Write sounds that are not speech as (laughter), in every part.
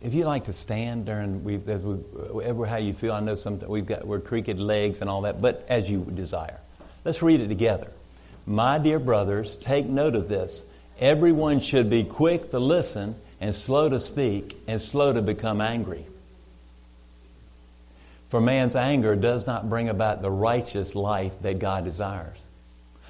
if you like to stand during we, as we, whatever how you feel, I know some we've got we're crooked legs and all that, but as you desire. Let's read it together. My dear brothers, take note of this. Everyone should be quick to listen and slow to speak and slow to become angry. For man's anger does not bring about the righteous life that God desires.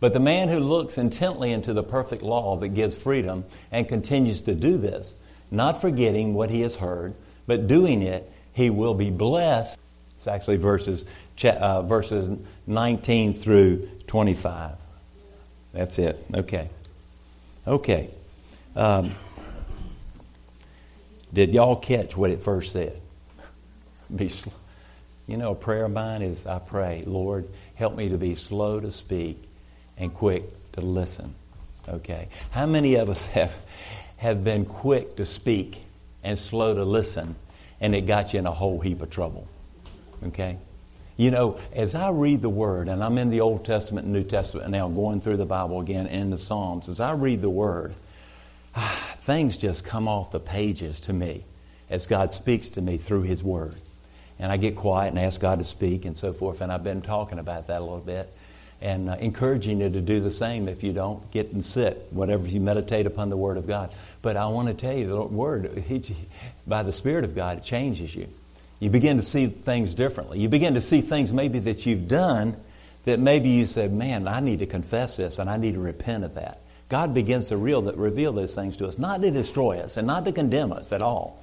But the man who looks intently into the perfect law that gives freedom and continues to do this, not forgetting what he has heard, but doing it, he will be blessed. It's actually verses, uh, verses 19 through 25. That's it. Okay. Okay. Um, did y'all catch what it first said? (laughs) Be, sl- you know, a prayer of mine is I pray, Lord, help me to be slow to speak and quick to listen. Okay. How many of us (laughs) have have been quick to speak and slow to listen, and it got you in a whole heap of trouble? Okay. You know, as I read the Word, and I'm in the Old Testament and New Testament now, going through the Bible again in the Psalms, as I read the Word, ah, things just come off the pages to me as God speaks to me through His Word. And I get quiet and ask God to speak and so forth, and I've been talking about that a little bit and uh, encouraging you to do the same if you don't get and sit, whatever you meditate upon the Word of God. But I want to tell you, the Word, he, by the Spirit of God, it changes you. You begin to see things differently. You begin to see things maybe that you've done that maybe you said, man, I need to confess this and I need to repent of that. God begins to reveal, reveal those things to us, not to destroy us and not to condemn us at all,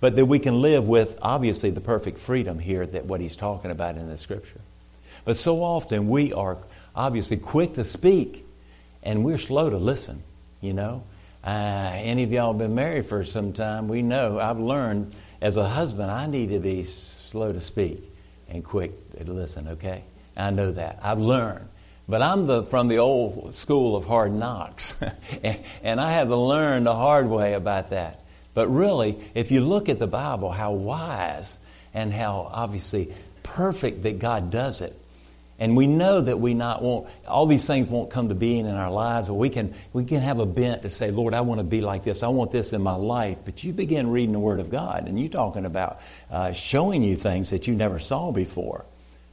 but that we can live with, obviously, the perfect freedom here that what he's talking about in the scripture. But so often we are obviously quick to speak and we're slow to listen, you know. Uh, any of y'all been married for some time, we know, I've learned as a husband, I need to be slow to speak and quick to listen, okay? I know that. I've learned. But I'm the, from the old school of hard knocks. (laughs) and, I had to learn the hard way about that. But really, if you look at the Bible, how wise and how obviously perfect that God does it. And we know that we not won't, all these things won't come to being in our lives, but we can, we can have a bent to say, Lord, I want to be like this. I want this in my life. But you begin reading the Word of God, and you're talking about uh, showing you things that you never saw before.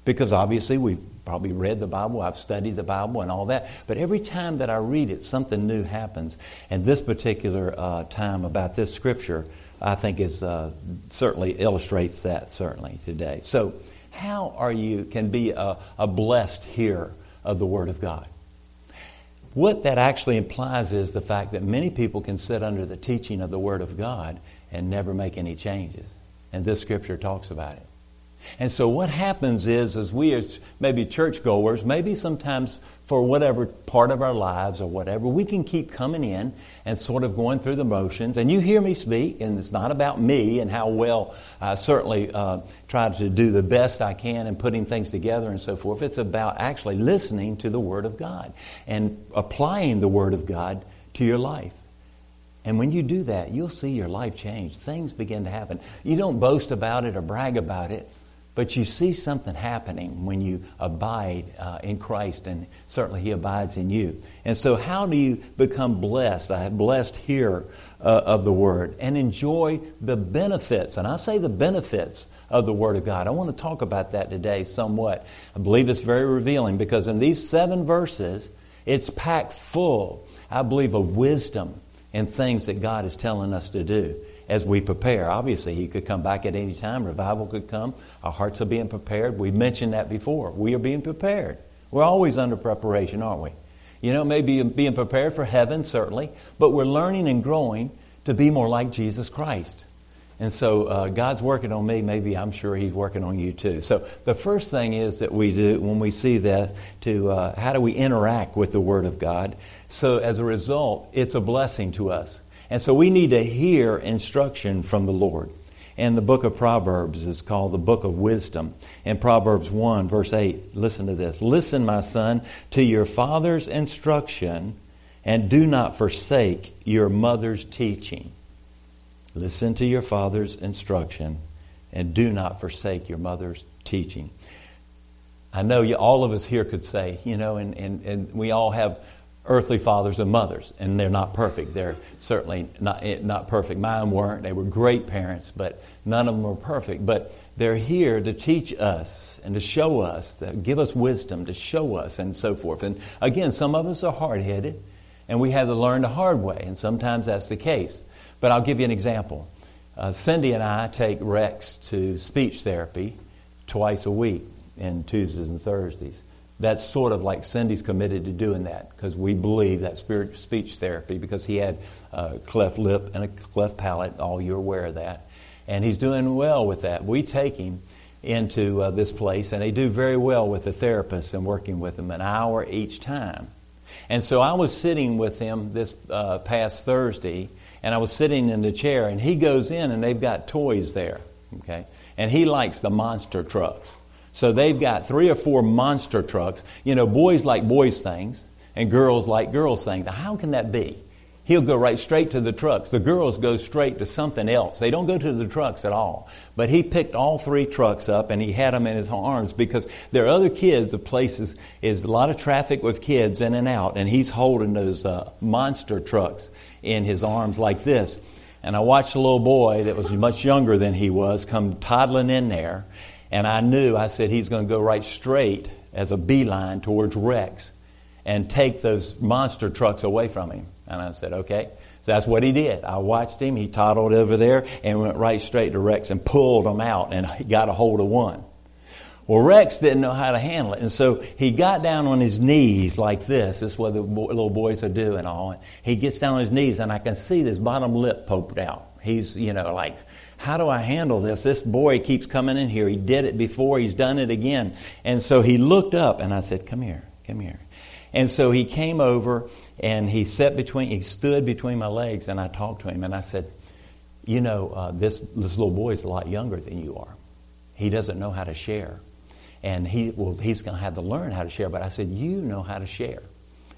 Because obviously we've probably read the Bible, I've studied the Bible and all that. But every time that I read it, something new happens. And this particular uh, time about this scripture, I think is uh, certainly illustrates that certainly today. So how are you can be a, a blessed hearer of the Word of God? What that actually implies is the fact that many people can sit under the teaching of the Word of God and never make any changes. And this scripture talks about it. And so what happens is, as we as maybe churchgoers, maybe sometimes for whatever part of our lives or whatever, we can keep coming in and sort of going through the motions. And you hear me speak, and it's not about me and how well I certainly uh, try to do the best I can in putting things together and so forth. It's about actually listening to the Word of God and applying the Word of God to your life. And when you do that, you'll see your life change. Things begin to happen. You don't boast about it or brag about it. But you see something happening when you abide uh, in Christ, and certainly He abides in you. And so, how do you become blessed? I have blessed here uh, of the Word and enjoy the benefits. And I say the benefits of the Word of God. I want to talk about that today somewhat. I believe it's very revealing because in these seven verses, it's packed full, I believe, of wisdom and things that God is telling us to do as we prepare. Obviously, He could come back at any time. Revival could come. Our hearts are being prepared. We mentioned that before. We are being prepared. We're always under preparation, aren't we? You know, maybe being prepared for heaven, certainly, but we're learning and growing to be more like Jesus Christ. And so uh, God's working on me. Maybe I'm sure He's working on you too. So the first thing is that we do when we see that to uh, how do we interact with the Word of God. So as a result, it's a blessing to us. And so we need to hear instruction from the Lord. And the book of Proverbs is called the book of wisdom. In Proverbs 1, verse 8, listen to this. Listen, my son, to your father's instruction, and do not forsake your mother's teaching. Listen to your father's instruction, and do not forsake your mother's teaching. I know you, all of us here could say, you know, and, and, and we all have earthly fathers and mothers, and they're not perfect. They're certainly not, eh, not perfect. Mine weren't. They were great parents, but none of them were perfect. But they're here to teach us and to show us, to give us wisdom, to show us, and so forth. And again, some of us are hard headed, and we have to learn the hard way, and sometimes that's the case. But I'll give you an example. Uh, Cindy and I take Rex to speech therapy twice a week, and Tuesdays and Thursdays that's sort of like Cindy's committed to doing that because we believe that spirit speech therapy because he had a cleft lip and a cleft palate. All you're aware of that, and he's doing well with that. We take him into uh, this place, and they do very well with the therapist and working with him an hour each time. And so I was sitting with him this uh, past Thursday, and I was sitting in the chair, and he goes in, and they've got toys there, okay, and he likes the monster trucks. So they've got three or four monster trucks. You know, boys like boys things and girls like girls things. Now, how can that be? He'll go right straight to the trucks. The girls go straight to something else. They don't go to the trucks at all. But he picked all three trucks up and he had them in his arms because there are other kids. The places is a lot of traffic with kids in and out, and he's holding those uh, monster trucks in his arms like this. And I watched a little boy that was much younger than he was come toddling in there, and I knew, I said, he's going to go right straight as a beeline towards Rex and take those monster trucks away from him. And I said, okay. So that's what he did. I watched him. He toddled over there and went right straight to Rex and pulled them out and got a hold of one. Well, Rex didn't know how to handle it. And so he got down on his knees like this. This is what the little boys are doing all. He gets down on his knees and I can see this bottom lip poked out. He's, you know, like how do I handle this? This boy keeps coming in here. He did it before, he's done it again. And so he looked up and I said, Come here, come here. And so he came over and he sat between, he stood between my legs and I talked to him and I said, You know, uh, this, this little boy is a lot younger than you are. He doesn't know how to share. And he, well, he's going to have to learn how to share. But I said, You know how to share.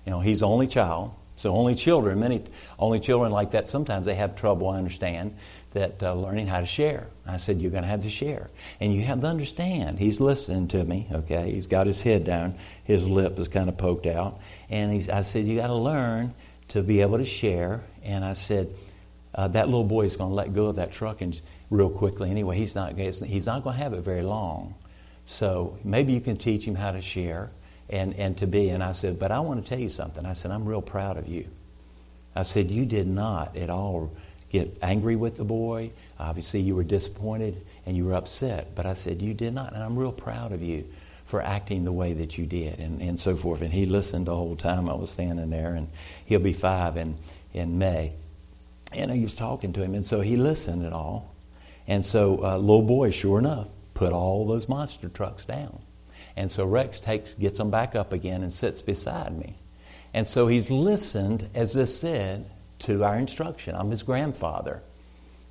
You know, he's only child. So only children, many only children like that, sometimes they have trouble, I understand that uh, learning how to share. I said, You're going to have to share. And you have to understand. He's listening to me, okay? He's got his head down, his lip is kind of poked out. And he's, I said, You got to learn to be able to share. And I said, uh, That little boy is going to let go of that truck and real quickly anyway. He's not, he's not going to have it very long. So maybe you can teach him how to share and, and to be. And I said, But I want to tell you something. I said, I'm real proud of you. I said, You did not at all get angry with the boy. Obviously, you were disappointed and you were upset. But I said, You did not. And I'm real proud of you for acting the way that you did and, and so forth. And he listened the whole time I was standing there. And he'll be five in, in May. And I was talking to him. And so he listened at all. And so, uh, little boy, sure enough, put all those monster trucks down. And so Rex takes, gets them back up again and sits beside me. And so he's listened, as this said, to our instruction. I'm his grandfather.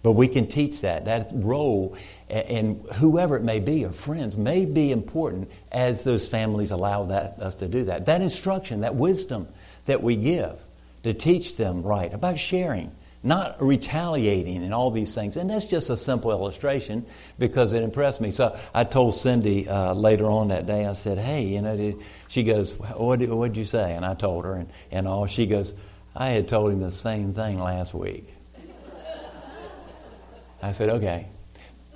But we can teach that. That role, and whoever it may be, or friends, may be important as those families allow that, us to do that. That instruction, that wisdom that we give to teach them right about sharing, not retaliating and all these things. And that's just a simple illustration because it impressed me. So I told Cindy uh, later on that day, I said, hey, you know, she goes, what did, what'd you say? And I told her, and, and all. She goes, I had told him the same thing last week. I said, okay.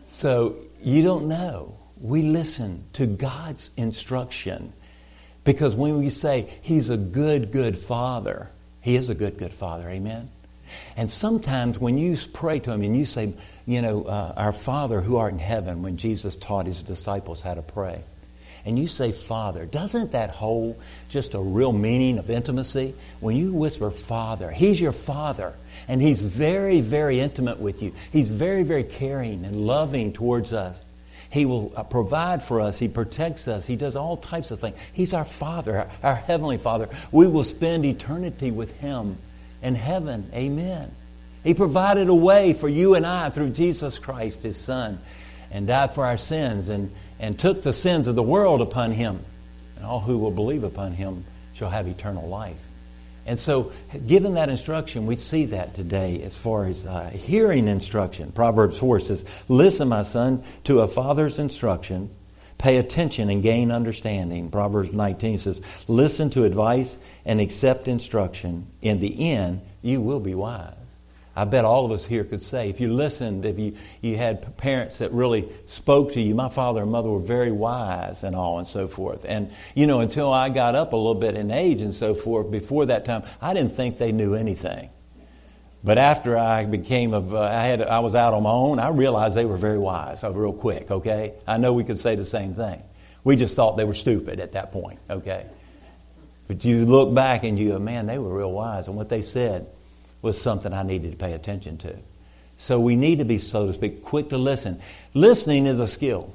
So you don't know. We listen to God's instruction. Because when we say He's a good, good Father, He is a good, good Father. Amen? And sometimes when you pray to Him and you say, you know, uh, Our Father who art in heaven, when Jesus taught His disciples how to pray, and you say Father, doesn't that hold just a real meaning of intimacy? When you whisper Father, He's your Father, and He's very, very intimate with you. He's very, very caring and loving towards us. He will uh, provide for us. He protects us. He does all types of things. He's our Father, our Heavenly Father. We will spend eternity with Him in heaven. Amen. He provided a way for you and I through Jesus Christ, His Son, and died for our sins and, and took the sins of the world upon Him. And all who will believe upon Him shall have eternal life. And so, given that instruction, we see that today as far as uh, hearing instruction. Proverbs 4 says, Listen, my son, to a father's instruction. Pay attention and gain understanding. Proverbs 19 says, Listen to advice and accept instruction. In the end, you will be wise. I bet all of us here could say, if you listened, if you, you had parents that really spoke to you, my father and mother were very wise and all and so forth. And, you know, until I got up a little bit in age and so forth, before that time, I didn't think they knew anything. But after I became of, uh, I had, I was out on my own. I realized they were very wise. I real quick. Okay, I know we could say the same thing. We just thought they were stupid at that point. Okay, but you look back and you go, man, they were real wise, and what they said was something I needed to pay attention to. So we need to be, so to speak, quick to listen. Listening is a skill.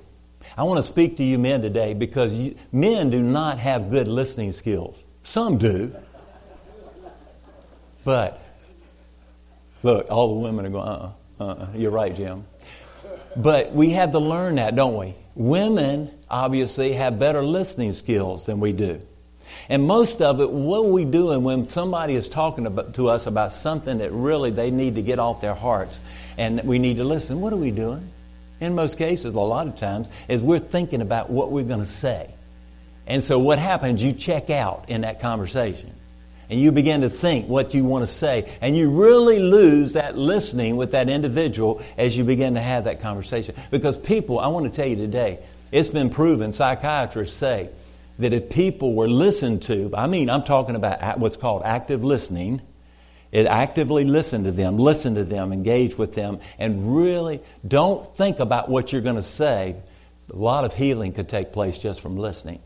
I want to speak to you men today because you, men do not have good listening skills. Some do. But, look, all the women are going, uh uh-uh, uh, you're right, Jim. But we have to learn that, don't we? Women obviously have better listening skills than we do. And most of it, what are we doing when somebody is talking about, to us about something that really they need to get off their hearts and we need to listen? What are we doing? In most cases, a lot of times, is we're thinking about what we're going to say. And so what happens, you check out in that conversation. And you begin to think what you want to say. And you really lose that listening with that individual as you begin to have that conversation. Because people, I want to tell you today, it's been proven, psychiatrists say, that if people were listened to, I mean, I'm talking about what's called active listening, it actively listen to them, listen to them, engage with them, and really don't think about what you're going to say. A lot of healing could take place just from listening.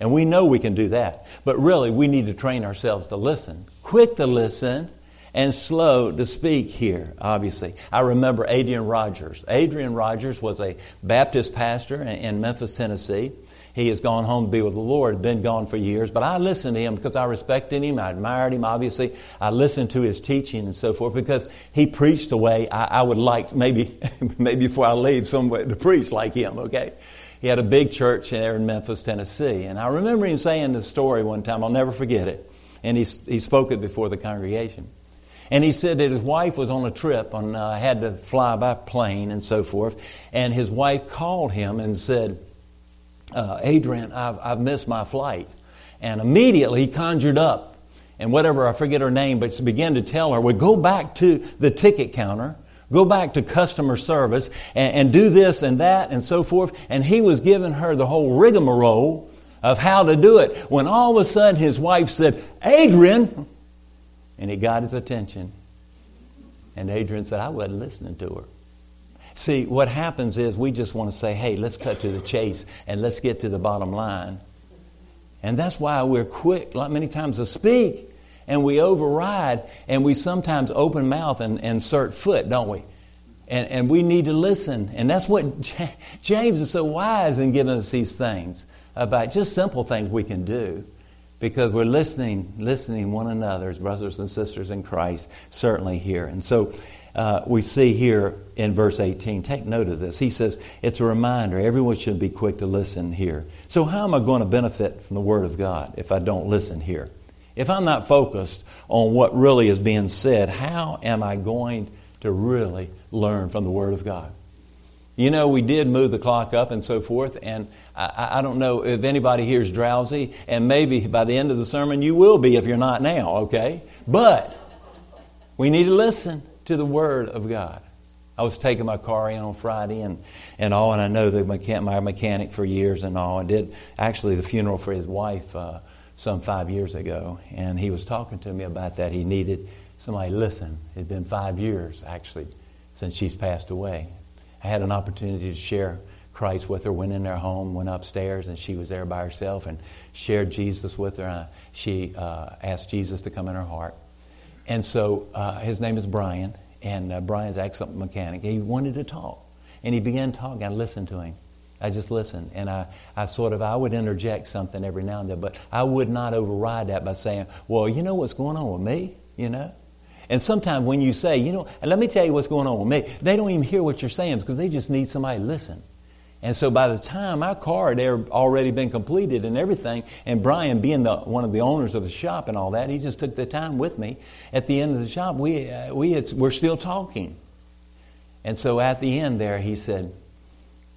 And we know we can do that. But really, we need to train ourselves to listen. Quick to listen and slow to speak here, obviously. I remember Adrian Rogers. Adrian Rogers was a Baptist pastor in Memphis, Tennessee. He has gone home to be with the Lord, been gone for years. But I listened to him because I respected him. I admired him, obviously. I listened to his teaching and so forth because he preached the way I, I would like, maybe, (laughs) maybe before I leave, somewhere to preach like him, okay? He had a big church there in Memphis, Tennessee. And I remember him saying this story one time. I'll never forget it. And he, he spoke it before the congregation. And he said that his wife was on a trip and uh, had to fly by plane and so forth. And his wife called him and said, uh, Adrian, I've, I've missed my flight. And immediately he conjured up, and whatever, I forget her name, but began to tell her, well, go back to the ticket counter, go back to customer service, and, and do this and that and so forth. And he was giving her the whole rigmarole of how to do it. When all of a sudden his wife said, Adrian, and it got his attention. And Adrian said, I wasn't listening to her. See, what happens is we just want to say, hey, let's cut to the chase and let's get to the bottom line. And that's why we're quick, like many times, to speak and we override and we sometimes open mouth and, insert foot, don't we? And, and we need to listen. And that's what James is so wise in giving us these things about just simple things we can do because we're listening, listening one another as brothers and sisters in Christ, certainly here. And so uh, we see here in verse 18. Take note of this. He says, it's a reminder. Everyone should be quick to listen here. So, how am I going to benefit from the Word of God if I don't listen here? If I'm not focused on what really is being said, how am I going to really learn from the Word of God? You know, we did move the clock up and so forth, and I, I, don't know if anybody here is drowsy, and maybe by the end of the sermon you will be if you're not now, okay? But we need to listen to the Word of God. I was taking my car in on Friday and, and all, and I know the mechan- my mechanic for years and all. I did actually the funeral for his wife uh, some five years ago, and he was talking to me about that. He needed somebody to listen. It had been five years, actually, since she's passed away. I had an opportunity to share Christ with her, went in their home, went upstairs, and she was there by herself and shared Jesus with her. Uh, she uh, asked Jesus to come in her heart. And so uh, his name is Brian, and uh, Brian's an excellent mechanic. He wanted to talk, and he began talking. I listened to him. I just listened, and I, I sort of I would interject something every now and then, but I would not override that by saying, "Well, you know what's going on with me," you know. And sometimes when you say, you know, and let me tell you what's going on with me, they don't even hear what you're saying because they just need somebody to listen. And so by the time our car had already been completed and everything, and Brian being the, one of the owners of the shop and all that, he just took the time with me. At the end of the shop, we, uh, we had, we're still talking. And so at the end there, he said,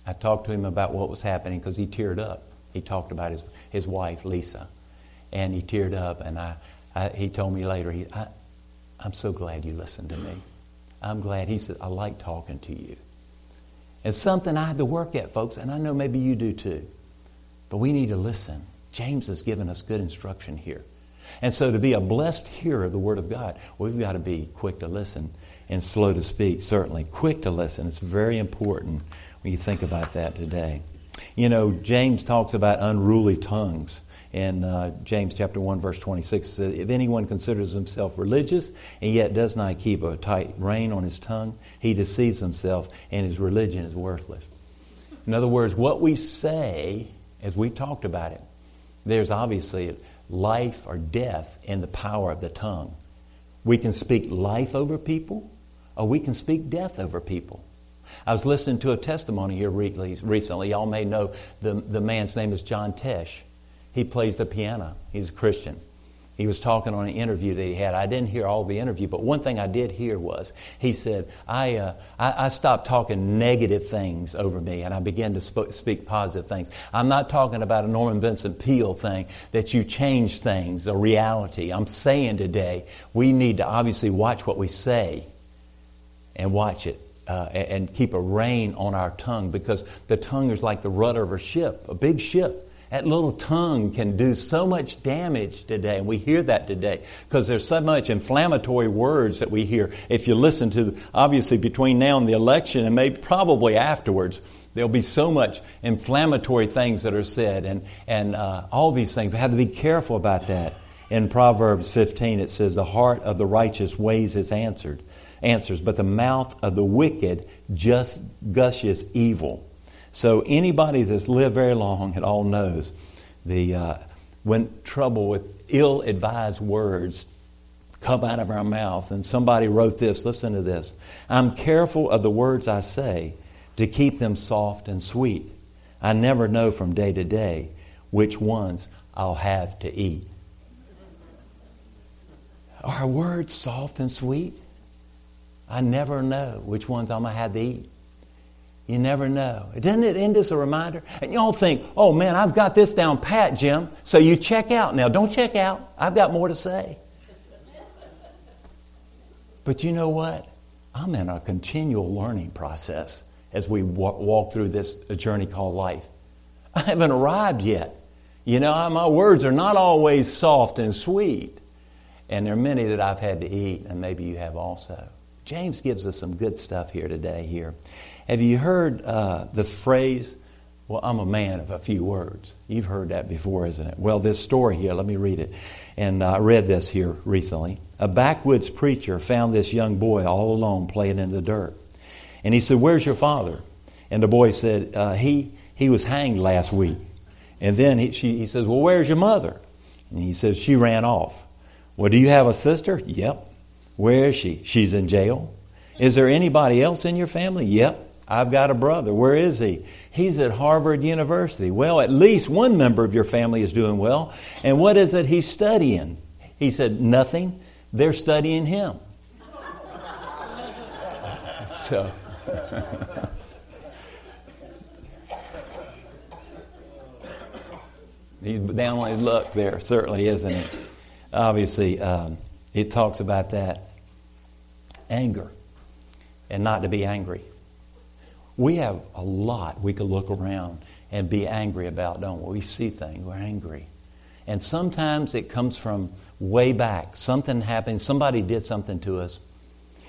I talked to him about what was happening because he teared up. He talked about his, his wife, Lisa. And he teared up, and I, I he told me later, he, I, I'm so glad you listened to me. I'm glad. He said, I like talking to you. It's something I had to work at, folks, and I know maybe you do too. But we need to listen. James has given us good instruction here. And so to be a blessed hearer of the Word of God, we've got to be quick to listen and slow to speak, certainly. Quick to listen. It's very important when you think about that today. You know, James talks about unruly tongues in uh, James chapter 1 verse 26 It says, If anyone considers himself religious and yet does not keep a tight rein on his tongue, he deceives himself and his religion is worthless. In other words, what we say, as we talked about it, there's obviously life or death in the power of the tongue. We can speak life over people or we can speak death over people. I was listening to a testimony here recently. Y'all may know the, the man's name is John Tesh. He plays the piano. He's a Christian. He was talking on an interview that he had. I didn't hear all the interview, but one thing I did hear was he said, I, uh, I, I, stopped talking negative things over me and I began to sp- speak positive things. I'm not talking about a Norman Vincent Peale thing that you change things, a reality. I'm saying today we need to obviously watch what we say and watch it. Uh, and keep a rein on our tongue because the tongue is like the rudder of a ship, a big ship. That little tongue can do so much damage today, and we hear that today because there's so much inflammatory words that we hear. If you listen to, obviously, between now and the election, and maybe probably afterwards, there'll be so much inflammatory things that are said, and and uh, all these things. We have to be careful about that. In Proverbs 15, it says, "The heart of the righteous weighs its answered answers, but the mouth of the wicked just gushes evil." So anybody that's lived very long, it all knows the uh, when trouble with ill-advised words come out of our mouths. And somebody wrote this. Listen to this. I'm careful of the words I say to keep them soft and sweet. I never know from day to day which ones I'll have to eat. Are words soft and sweet? I never know which ones I'm going to have to eat. You never know. Doesn't it end as a reminder? And y'all think, oh man, I've got this down pat, Jim. So you check out now. Don't check out. I've got more to say. But you know what? I'm in a continual learning process as we walk through this journey called life. I haven't arrived yet. You know, my words are not always soft and sweet. And there are many that I've had to eat, and maybe you have also. James gives us some good stuff here today here. Have you heard uh, the phrase, well, I'm a man of a few words? You've heard that before, isn't it? Well, this story here, let me read it. And I read this here recently. A backwoods preacher found this young boy all alone playing in the dirt. And he said, Where's your father? And the boy said, uh, he, he was hanged last week. And then he, she, he says, Well, where's your mother? And he says, She ran off. Well, do you have a sister? Yep. Where is she? She's in jail. Is there anybody else in your family? Yep. I've got a brother. Where is he? He's at Harvard University. Well, at least one member of your family is doing well. And what is it he's studying? He said, Nothing. They're studying him. (laughs) so. (laughs) He's down on his luck there, certainly, isn't he? Obviously, um, it talks about that anger and not to be angry. We have a lot we could look around and be angry about, don't we? We see things, we're angry. And sometimes it comes from way back. Something happened, somebody did something to us,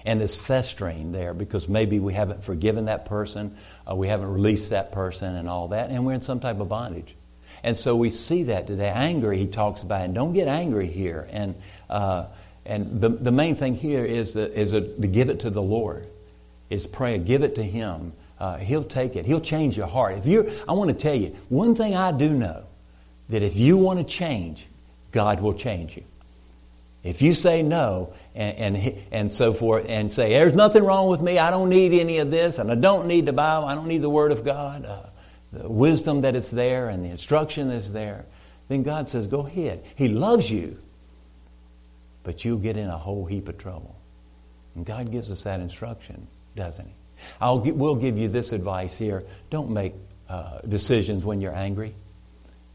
and it's festering there because maybe we haven't forgiven that person, or we haven't released that person, and all that, and we're in some type of bondage. And so we see that today. Anger, he talks about, and don't get angry here. And, uh, and the, the main thing here is, the, is a, to give it to the Lord, is pray, give it to Him uh, he'll take it. He'll change your heart. If you, I want to tell you one thing I do know that if you want to change, God will change you. If you say no and, and, and so forth and say, there's nothing wrong with me, I don't need any of this, and I don't need the Bible, I don't need the Word of God, uh, the wisdom that is there and the instruction that's there, then God says, go ahead. He loves you, but you'll get in a whole heap of trouble. And God gives us that instruction, doesn't He? I'll, we'll give you this advice here. Don't make uh, decisions when you're angry.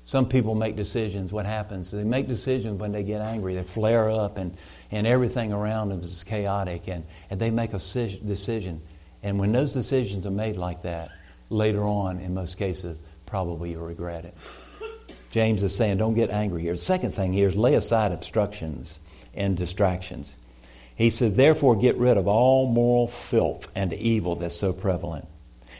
Some people make decisions. What happens? They make decisions when they get angry. They flare up, and, and everything around them is chaotic, and, and they make a decision. And when those decisions are made like that, later on, in most cases, probably you'll regret it. James is saying, don't get angry here. The second thing here is lay aside obstructions and distractions. He says, therefore, get rid of all moral filth and evil that's so prevalent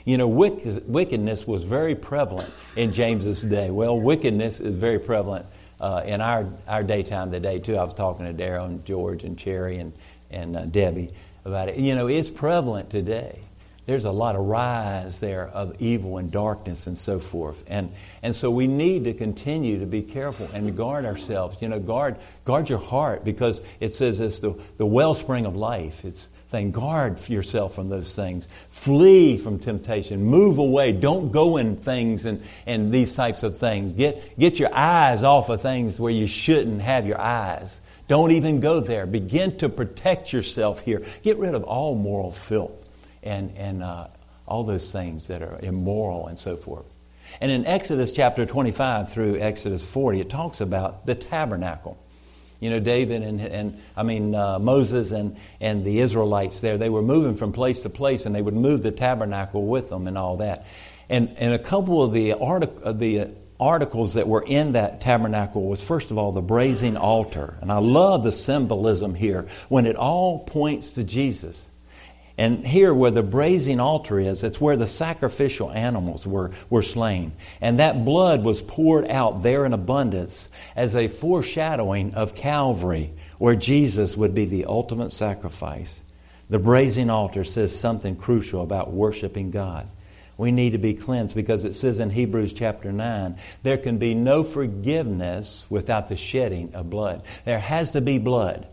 you know, wickedness was very prevalent in James's day. Well, wickedness is very prevalent uh, in our, our daytime today, too. I was talking to Daryl and George and Cherry and, and uh, Debbie about it. You know, it's prevalent today. There's a lot of rise there of evil and darkness and so forth. And, and so we need to continue to be careful and guard ourselves. You know, guard, guard your heart because it says it's the, the wellspring of life. It's, thing. Guard yourself from those things. Flee from temptation. Move away. Don't go in things and, and these types of things. Get, get your eyes off of things where you shouldn't have your eyes. Don't even go there. Begin to protect yourself here. Get rid of all moral filth and, and uh, all those things that are immoral and so forth. And in Exodus chapter 25 through Exodus 40, it talks about the tabernacle. You know, David and, and I mean, uh, Moses and, and the Israelites there, they were moving from place to place and they would move the tabernacle with them and all that. And, and a couple of the, artic- the articles that were in that tabernacle was, first of all, the brazen altar. And I love the symbolism here when it all points to Jesus. And here, where the brazen altar is, it's where the sacrificial animals were, were slain. And that blood was poured out there in abundance as a foreshadowing of Calvary, where Jesus would be the ultimate sacrifice. The brazen altar says something crucial about worshiping God. We need to be cleansed because it says in Hebrews chapter 9, there can be no forgiveness without the shedding of blood. There has to be blood.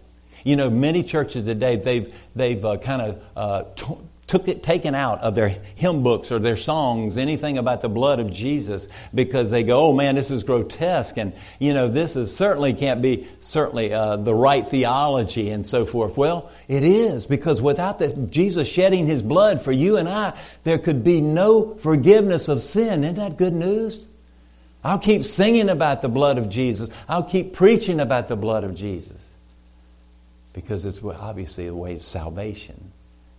You know, many churches today, they've, they've uh, kind of uh, t- took it taken out of their hymn books or their songs anything about the blood of Jesus because they go, oh man, this is grotesque, and you know this is certainly can't be certainly uh, the right theology and so forth. Well, it is because without the, Jesus shedding His blood for you and I, there could be no forgiveness of sin. Isn't that good news? I'll keep singing about the blood of Jesus. I'll keep preaching about the blood of Jesus because it's obviously a way of salvation.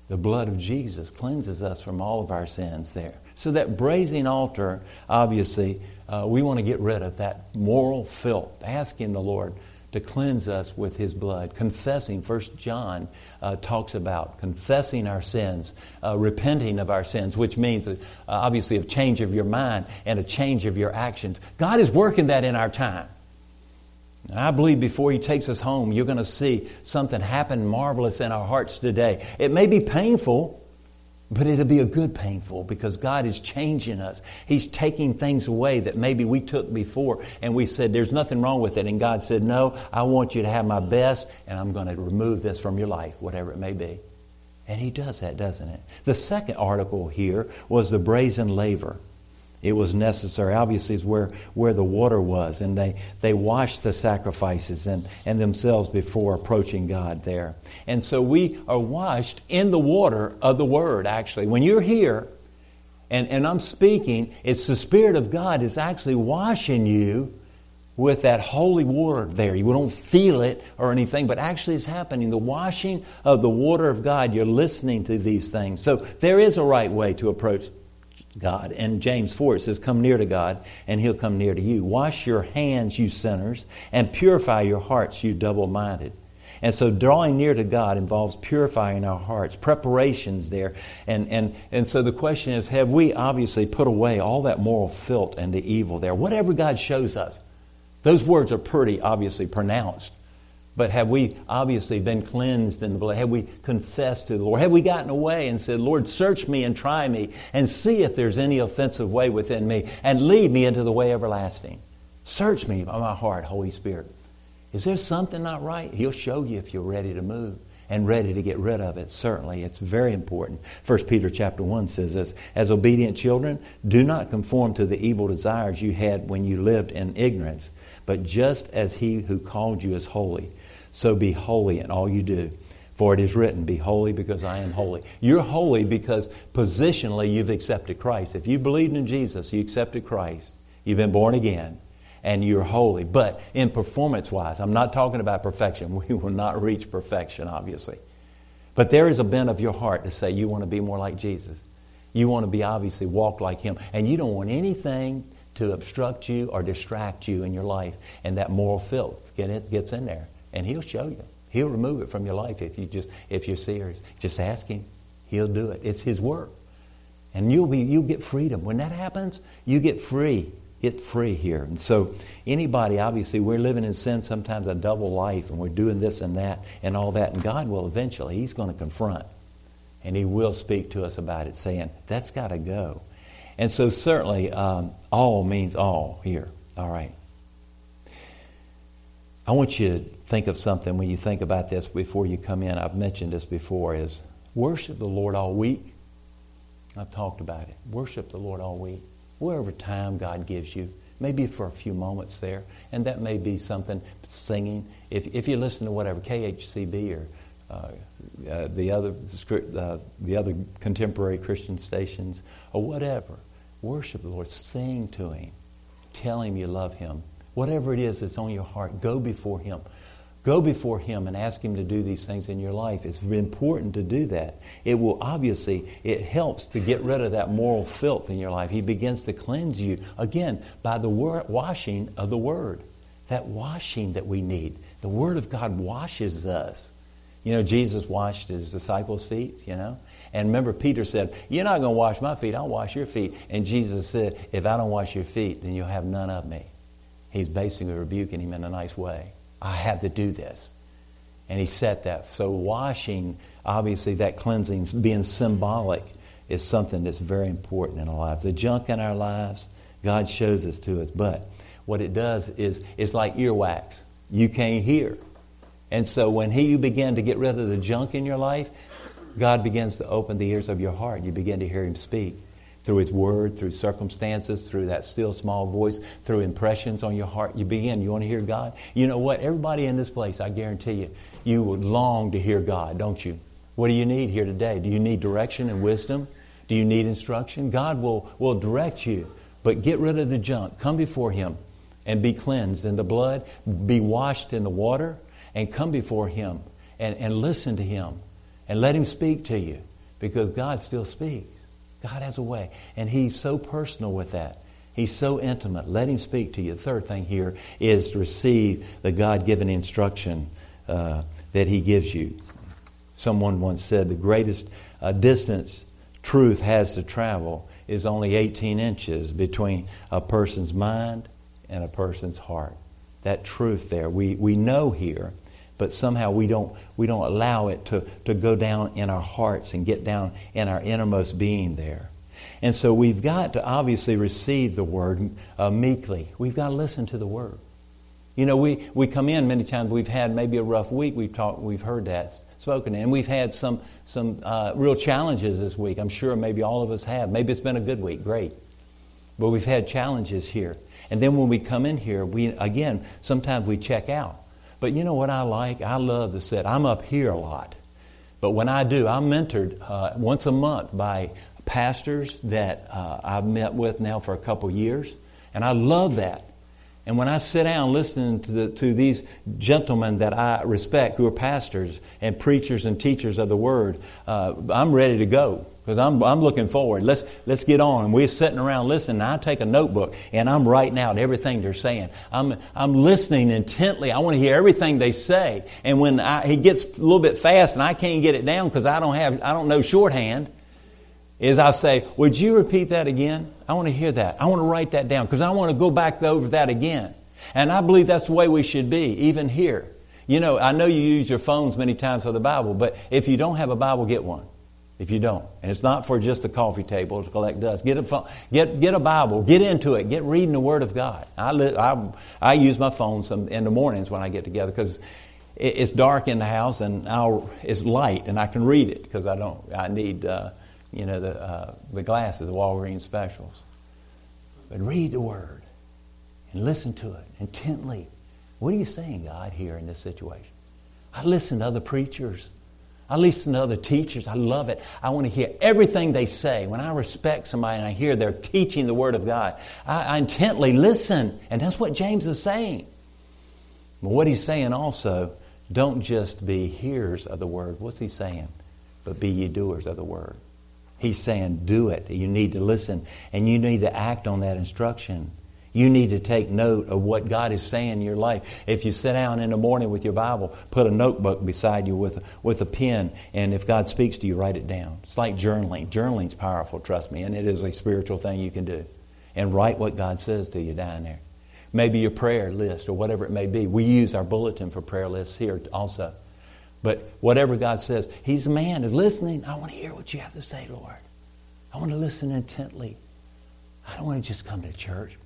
The blood of Jesus cleanses us from all of our sins there. So, that brazen altar, obviously, uh, we want to get rid of that moral filth, asking the Lord to cleanse us with his blood. Confessing, First John uh, talks about confessing our sins, uh, repenting of our sins, which means uh, obviously a change of your mind and a change of your actions. God is working that in our time. And I believe before He takes us home, you're going to see something happen marvelous in our hearts today. It may be painful, but it'll be a good painful because God is changing us. He's taking things away that maybe we took before and we said, There's nothing wrong with it. And God said, No, I want you to have my best and I'm going to remove this from your life, whatever it may be. And He does that, doesn't it? The second article here was the brazen laver it was necessary. Obviously, is where, where the water was, and they, they washed the sacrifices and, and themselves before approaching God there. And so we are washed in the water of the Word, actually. When you're here and, and I'm speaking, it's the Spirit of God is actually washing you with that holy water there. You don't feel it or anything, but actually it's happening. The washing of the water of God, you're listening to these things. So there is a right way to approach God. And James 4, it says, Come near to God, and he'll come near to you. Wash your hands, you sinners, and purify your hearts, you double minded. And so drawing near to God involves purifying our hearts, preparations there. And, and, and so the question is have we obviously put away all that moral filth and the evil there? Whatever God shows us. Those words are pretty obviously pronounced. But have we obviously been cleansed in the blood? Have we confessed to the Lord? Have we gotten away and said, Lord, search me and try me and see if there's any offensive way within me and lead me into the way everlasting? Search me by my heart, Holy Spirit. Is there something not right? He'll show you if you're ready to move and ready to get rid of it. Certainly, it's very important. 1 Peter chapter 1 says this, As obedient children, do not conform to the evil desires you had when you lived in ignorance, but just as he who called you is holy, so be holy in all you do. For it is written, Be holy because I am holy. You're holy because positionally you've accepted Christ. If you believed in Jesus, you accepted Christ, you've been born again, and you're holy. But in performance wise, I'm not talking about perfection. (laughs) We will not reach perfection, obviously. But there is a bent of your heart to say you want to be more like Jesus. You want to be obviously walk like Him. And you don't want anything to obstruct you or distract you in your life. And that moral filth gets in there. And He'll show you. He'll remove it from your life if you just if you're serious. Just ask Him. He'll do it. It's His work. And you'll be you'll get freedom. When that happens, you get free get free here. And so, anybody, obviously, we're living in sin sometimes a double life, and we're doing this and that and all that. And God will eventually, He's going to confront. And He will speak to us about it, saying, that's got to go. And so, certainly, um, all means all here. All right. I want you to think of something when you think about this before you come in. I've mentioned this before is worship the Lord all week. I've talked about it. Worship the Lord all week wherever time God gives you, maybe for a few moments there. And that may be something, singing. If, if you listen to whatever, KHCB or uh, uh, the, other, uh, the other contemporary Christian stations or whatever, worship the Lord, sing to Him, tell Him you love Him. Whatever it is that's on your heart, go before Him. Go before Him and ask Him to do these things in your life. It's important to do that. It will obviously, it helps to get rid of that moral filth in your life. He begins to cleanse you, again, by the word, washing of the Word. That washing that we need. The Word of God washes us. You know, Jesus washed his disciples' feet, you know? And remember, Peter said, You're not going to wash my feet, I'll wash your feet. And Jesus said, If I don't wash your feet, then you'll have none of me. He's basically rebuking him in a nice way. I had to do this. And he said that. So, washing, obviously, that cleansing, being symbolic, is something that's very important in our lives. The junk in our lives, God shows this to us. But what it does is it's like earwax. You can't hear. And so, when he, you begin to get rid of the junk in your life, God begins to open the ears of your heart. You begin to hear him speak through His Word, through circumstances, through that still small voice, through impressions on your heart. You begin, you want to hear God? You know what? Everybody in this place, I guarantee you, you would long to hear God, don't you? What do you need here today? Do you need direction and wisdom? Do you need instruction? God will, will direct you. But get rid of the junk. Come before Him and be cleansed in the blood, be washed in the water, and come before Him and, and listen to Him and let Him speak to you because God still speaks. God has a way. And He's so personal with that. He's so intimate. Let Him speak to you. The third thing here is to receive the God given instruction uh, that He gives you. Someone once said the greatest uh, distance truth has to travel is only 18 inches between a person's mind and a person's heart. That truth there, we, we know here but somehow we don't, we don't allow it to, to go down in our hearts and get down in our innermost being there. And so we've got to obviously receive the word uh, meekly. We've got to listen to the word. You know, we, we come in many times, we've had maybe a rough week, we've, talked, we've heard that spoken, and we've had some, some uh, real challenges this week. I'm sure maybe all of us have. Maybe it's been a good week, great. But we've had challenges here. And then when we come in here, we, again, sometimes we check out. But you know what I like? I love the set. I'm up here a lot. But when I do, I'm mentored uh, once a month by pastors that uh, I've met with now for a couple years. And I love that. And when I sit down listening to, the, to these gentlemen that I respect, who are pastors and preachers and teachers of the Word, uh, I'm ready to go because I'm, I'm looking forward. Let's, let's get on. And we're sitting around listening. I take a notebook and I'm writing out everything they're saying. I'm, I'm listening intently. I want to hear everything they say. And when I, he gets a little bit fast and I can't get it down because I don't have, I don't know shorthand, is I say, would you repeat that again? I want to hear that. I want to write that down because I want to go back over that again. And I believe that's the way we should be, even here. You know, I know you use your phones many times for the Bible, but if you don't have a Bible, get one. If you don't. And it's not for just the coffee table to collect dust. Get a, phone, get, get a Bible, get into it, get reading the Word of God. I, li- I, I use my phone some, in the mornings when I get together because it, it's dark in the house and I'll, it's light and I can read it because I don't, I need, uh, you know, the, uh, the glasses, the Walgreens specials. But read the Word and listen to it intently. What are you saying, God, here in this situation? I listen to other preachers. I listen to other teachers. I love it. I want to hear everything they say. When I respect somebody and I hear they're teaching the Word of God, I, I intently listen. And that's what James is saying. But what he's saying also, don't just be hearers of the Word. What's he saying? But be ye doers of the Word. He's saying, do it. You need to listen. And you need to act on that instruction. You need to take note of what God is saying in your life. If you sit down in the morning with your Bible, put a notebook beside you with, with a pen, and if God speaks to you, write it down. It's like journaling. Journaling's powerful, trust me, and it is a spiritual thing you can do. And write what God says to you down there. Maybe your prayer list or whatever it may be. We use our bulletin for prayer lists here also. But whatever God says, He's a man who's listening. I want to hear what you have to say, Lord. I want to listen intently. I don't want to just come to church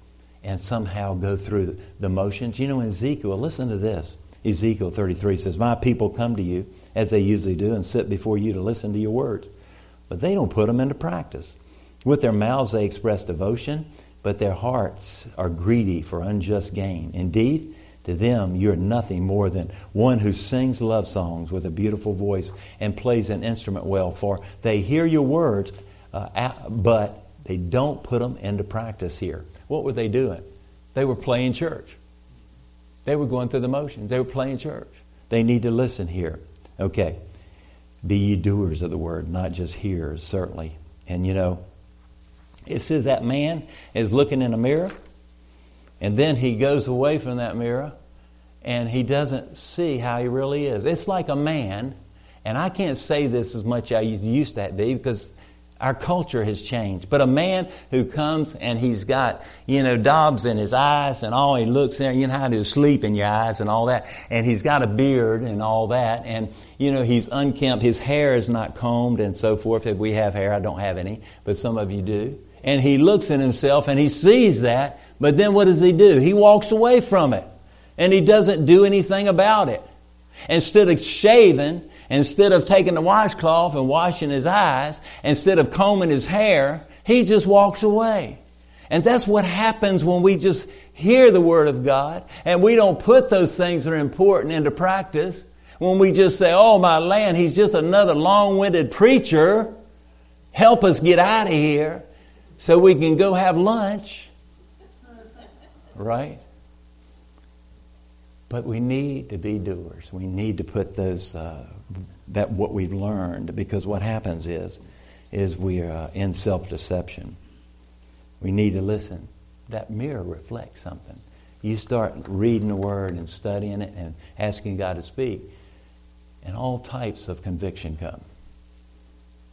and somehow go through the motions. You know, in Ezekiel, listen to this. Ezekiel 33 says, My people come to you, as they usually do, and sit before you to listen to your words. But they don't put them into practice. With their mouths they express devotion, but their hearts are greedy for unjust gain. Indeed, to them you're nothing more than one who sings love songs with a beautiful voice and plays an instrument well, for they hear your words, uh, but they don't put them into practice here. What were they doing? They were playing church. They were going through the motions. They were playing church. They need to listen here. Okay. Be ye doers of the word, not just hearers, certainly. And you know, it says that man is looking in a mirror, and then he goes away from that mirror, and he doesn't see how he really is. It's like a man, and I can't say this as much as I used to be because our culture has changed. But a man who comes and he's got, you know, daubs in his eyes and all, he looks there, you know how to sleep in your eyes and all that, and he's got a beard and all that, and, you know, he's unkempt, his hair is not combed and so forth. If we have hair, I don't have any, but some of you do. And he looks at himself and he sees that, but then what does he do? He walks away from it. And he doesn't do anything about it. Instead of shaving Instead of taking the washcloth and washing his eyes, instead of combing his hair, he just walks away. And that's what happens when we just hear the Word of God and we don't put those things that are important into practice. When we just say, oh my land, he's just another long winded preacher. Help us get out of here so we can go have lunch. Right? But we need to be doers. We need to put those uh, that what we've learned because what happens is is we are uh, in self-deception. We need to listen. That mirror reflects something. You start reading the word and studying it and asking God to speak, and all types of conviction come.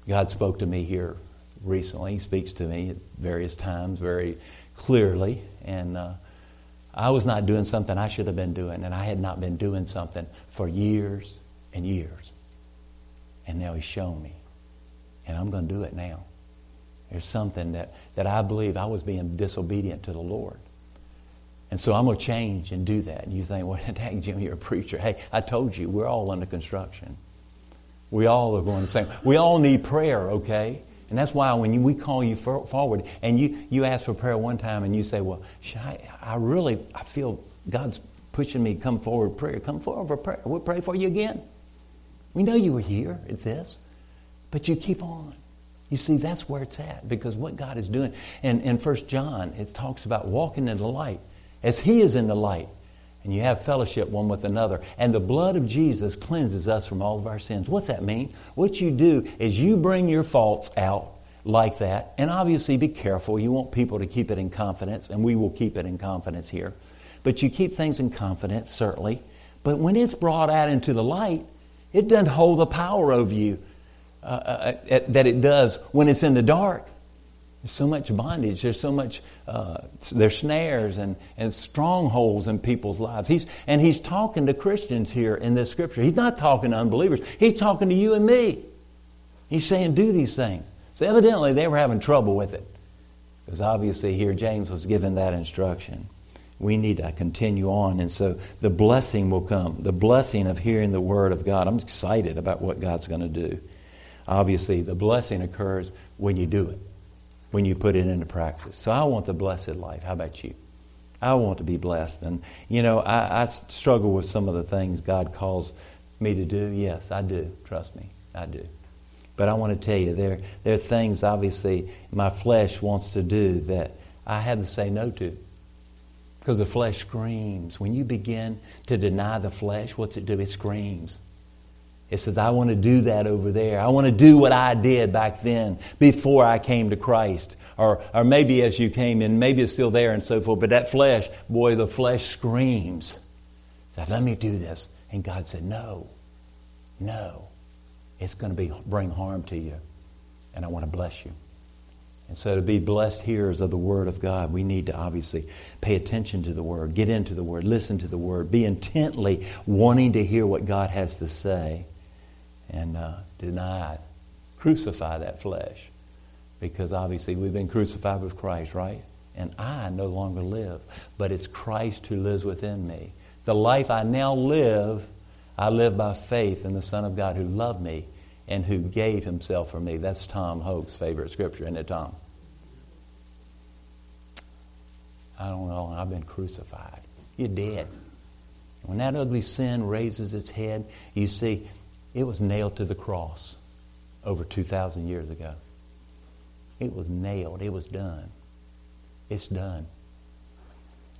God spoke to me here recently. He speaks to me at various times very clearly, and uh, I was not doing something I should have been doing, and I had not been doing something for years and years. And now He's shown me. And I'm going to do it now. There's something that, that I believe I was being disobedient to the Lord. And so I'm going to change and do that. And you think, well, (laughs) dang, Jim, you're a preacher. Hey, I told you, we're all under construction. We all are going the same. We all need prayer, okay? And that's why when you, we call you for, forward and you, you ask for prayer one time and you say, well, I, I really, I feel God's pushing me come forward prayer. Come forward for prayer. We'll pray for you again. We know you were here at this, but you keep on. You see, that's where it's at because what God is doing. And in 1 John, it talks about walking in the light as He is in the light. And you have fellowship one with another. And the blood of Jesus cleanses us from all of our sins. What's that mean? What you do is you bring your faults out like that. And obviously, be careful. You want people to keep it in confidence, and we will keep it in confidence here. But you keep things in confidence, certainly. But when it's brought out into the light, it doesn't hold the power over you uh, uh, uh, that it does when it's in the dark. So much bondage. There's so much, uh, there's snares and, and strongholds in people's lives. He's, and he's talking to Christians here in this scripture. He's not talking to unbelievers. He's talking to you and me. He's saying, do these things. So evidently they were having trouble with it. Because obviously here James was given that instruction. We need to continue on. And so the blessing will come. The blessing of hearing the word of God. I'm excited about what God's going to do. Obviously, the blessing occurs when you do it, when you put it into practice. So I want the blessed life. How about you? I want to be blessed. And, you know, I, I struggle with some of the things God calls me to do. Yes, I do. Trust me, I do. But I want to tell you, there, there are things, obviously, my flesh wants to do that I had to say no to. Because the flesh screams. When you begin to deny the flesh, what's it do? It screams. It says, I want to do that over there. I want to do what I did back then before I came to Christ. Or, or maybe as you came in, maybe it's still there and so forth. But that flesh, boy, the flesh screams. Said, let me do this. And God said, no, no. It's going to be, bring harm to you. And I want to bless you. And so, to be blessed hearers of the Word of God, we need to obviously pay attention to the Word, get into the Word, listen to the Word, be intently wanting to hear what God has to say, and uh, deny, crucify that flesh. Because obviously, we've been crucified with Christ, right? And I no longer live, but it's Christ who lives within me. The life I now live, I live by faith in the Son of God who loved me and who gave himself for me. That's Tom Hope's favorite scripture, isn't it, Tom? I don't know. I've been crucified. You're dead. When that ugly sin raises its head, you see, it was nailed to the cross over 2,000 years ago. It was nailed. It was done. It's done.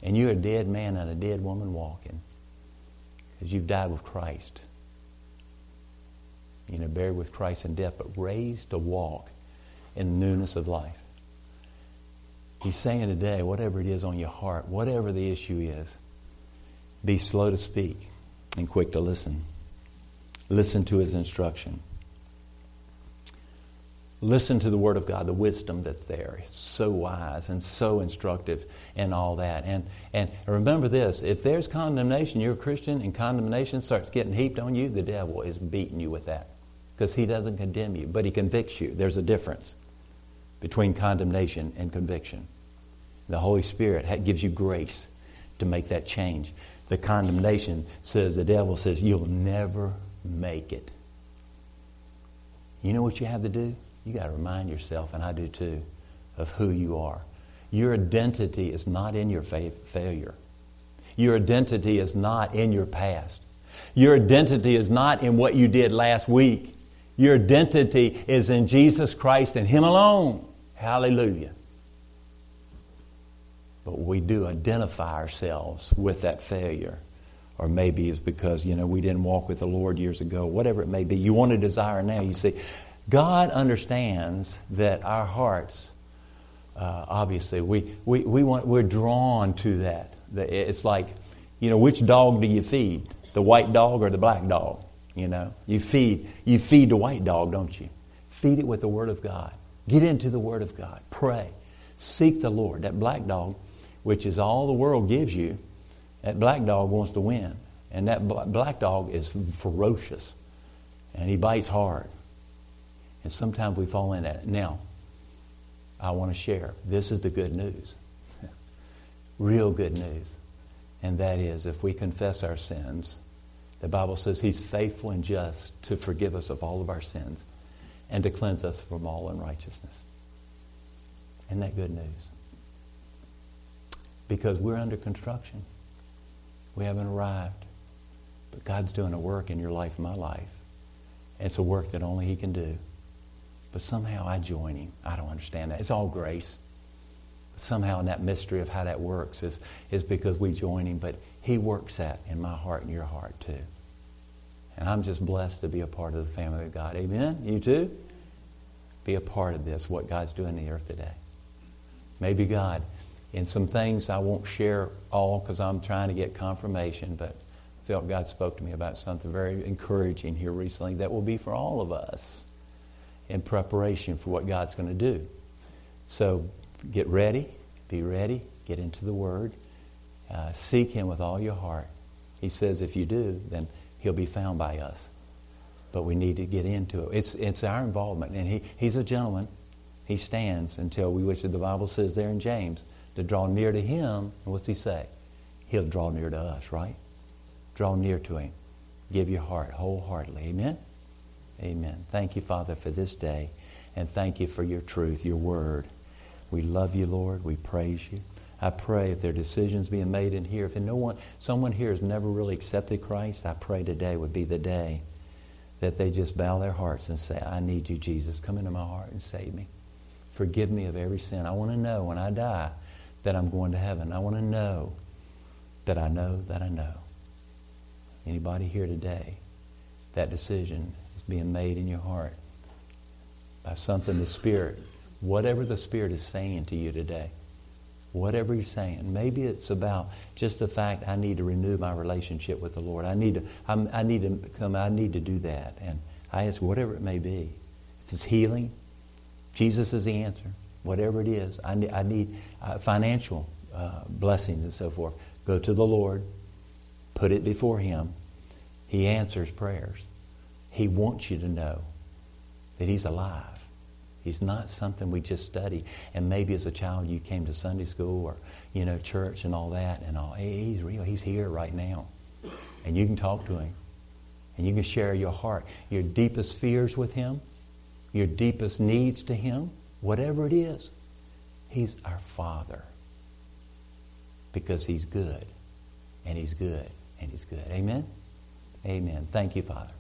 And you're a dead man and a dead woman walking because you've died with Christ you know, buried with Christ in death, but raised to walk in the newness of life. He's saying today, whatever it is on your heart, whatever the issue is, be slow to speak and quick to listen. Listen to his instruction. Listen to the Word of God, the wisdom that's there. It's so wise and so instructive and all that. And, and remember this if there's condemnation, you're a Christian, and condemnation starts getting heaped on you, the devil is beating you with that because he doesn't condemn you, but he convicts you. There's a difference between condemnation and conviction. The Holy Spirit gives you grace to make that change. The condemnation says, the devil says, you'll never make it. You know what you have to do? You got to remind yourself, and I do too, of who you are. Your identity is not in your fa- failure. Your identity is not in your past. Your identity is not in what you did last week. Your identity is in Jesus Christ and Him alone. Hallelujah. But we do identify ourselves with that failure. Or maybe it's because, you know, we didn't walk with the Lord years ago, whatever it may be. You want to desire now. You see, God understands that our hearts, uh, obviously, we, we, we want, we're drawn to that. It's like, you know, which dog do you feed? The white dog or the black dog? You know, you feed you feed the white dog, don't you? Feed it with the Word of God. Get into the Word of God. Pray. Seek the Lord. That black dog, which is all the world gives you, that black dog wants to win. And that black dog is ferocious. And he bites hard. And sometimes we fall in that. Now, I want to share. This is the good news. (laughs) Real good news. And that is if we confess our sins, the Bible says He's faithful and just to forgive us of all of our sins and to cleanse us from all unrighteousness. Isn't that good news? Because we're under construction. We haven't arrived. But God's doing a work in your life my life. It's a work that only He can do. But somehow I join Him. I don't understand that. It's all grace. But somehow in that mystery of how that works is, is because we join Him. But he works that in my heart and your heart too. And I'm just blessed to be a part of the family of God. Amen? You too? Be a part of this, what God's doing in the earth today. Maybe God, in some things I won't share all because I'm trying to get confirmation, but I felt God spoke to me about something very encouraging here recently that will be for all of us in preparation for what God's going to do. So get ready, be ready, get into the Word. Uh, seek Him with all your heart. He says if you do, then He'll be found by us. but we need to get into it. It's, it's our involvement. And he, he's a gentleman. He stands until we wish that the Bible says there in James to draw near to him. And what's he say? He'll draw near to us, right? Draw near to him. Give your heart wholeheartedly. Amen? Amen. Thank you, Father, for this day. And thank you for your truth, your word. We love you, Lord. We praise you. I pray if there are decisions being made in here, if no one, someone here has never really accepted Christ, I pray today would be the day that they just bow their hearts and say, I need you, Jesus. Come into my heart and save me. Forgive me of every sin. I want to know when I die that I'm going to heaven. I want to know that I know that I know. Anybody here today, that decision is being made in your heart by something the Spirit, whatever the Spirit is saying to you today whatever you're saying. Maybe it's about just the fact I need to renew my relationship with the Lord. I need to, I'm, i need to come, I need to do that. And I ask whatever it may be. If it's healing, Jesus is the answer. Whatever it is, I need, I need uh, financial uh, blessings and so forth. Go to the Lord, put it before Him. He answers prayers. He wants you to know that He's alive. He's not something we just study. And maybe as a child you came to Sunday school or, you know, church and all that and all. He's real. He's here right now. And you can talk to him. And you can share your heart, your deepest fears with him, your deepest needs to him, whatever it is. He's our Father. Because he's good. And he's good. And he's good. Amen? Amen. Thank you, Father.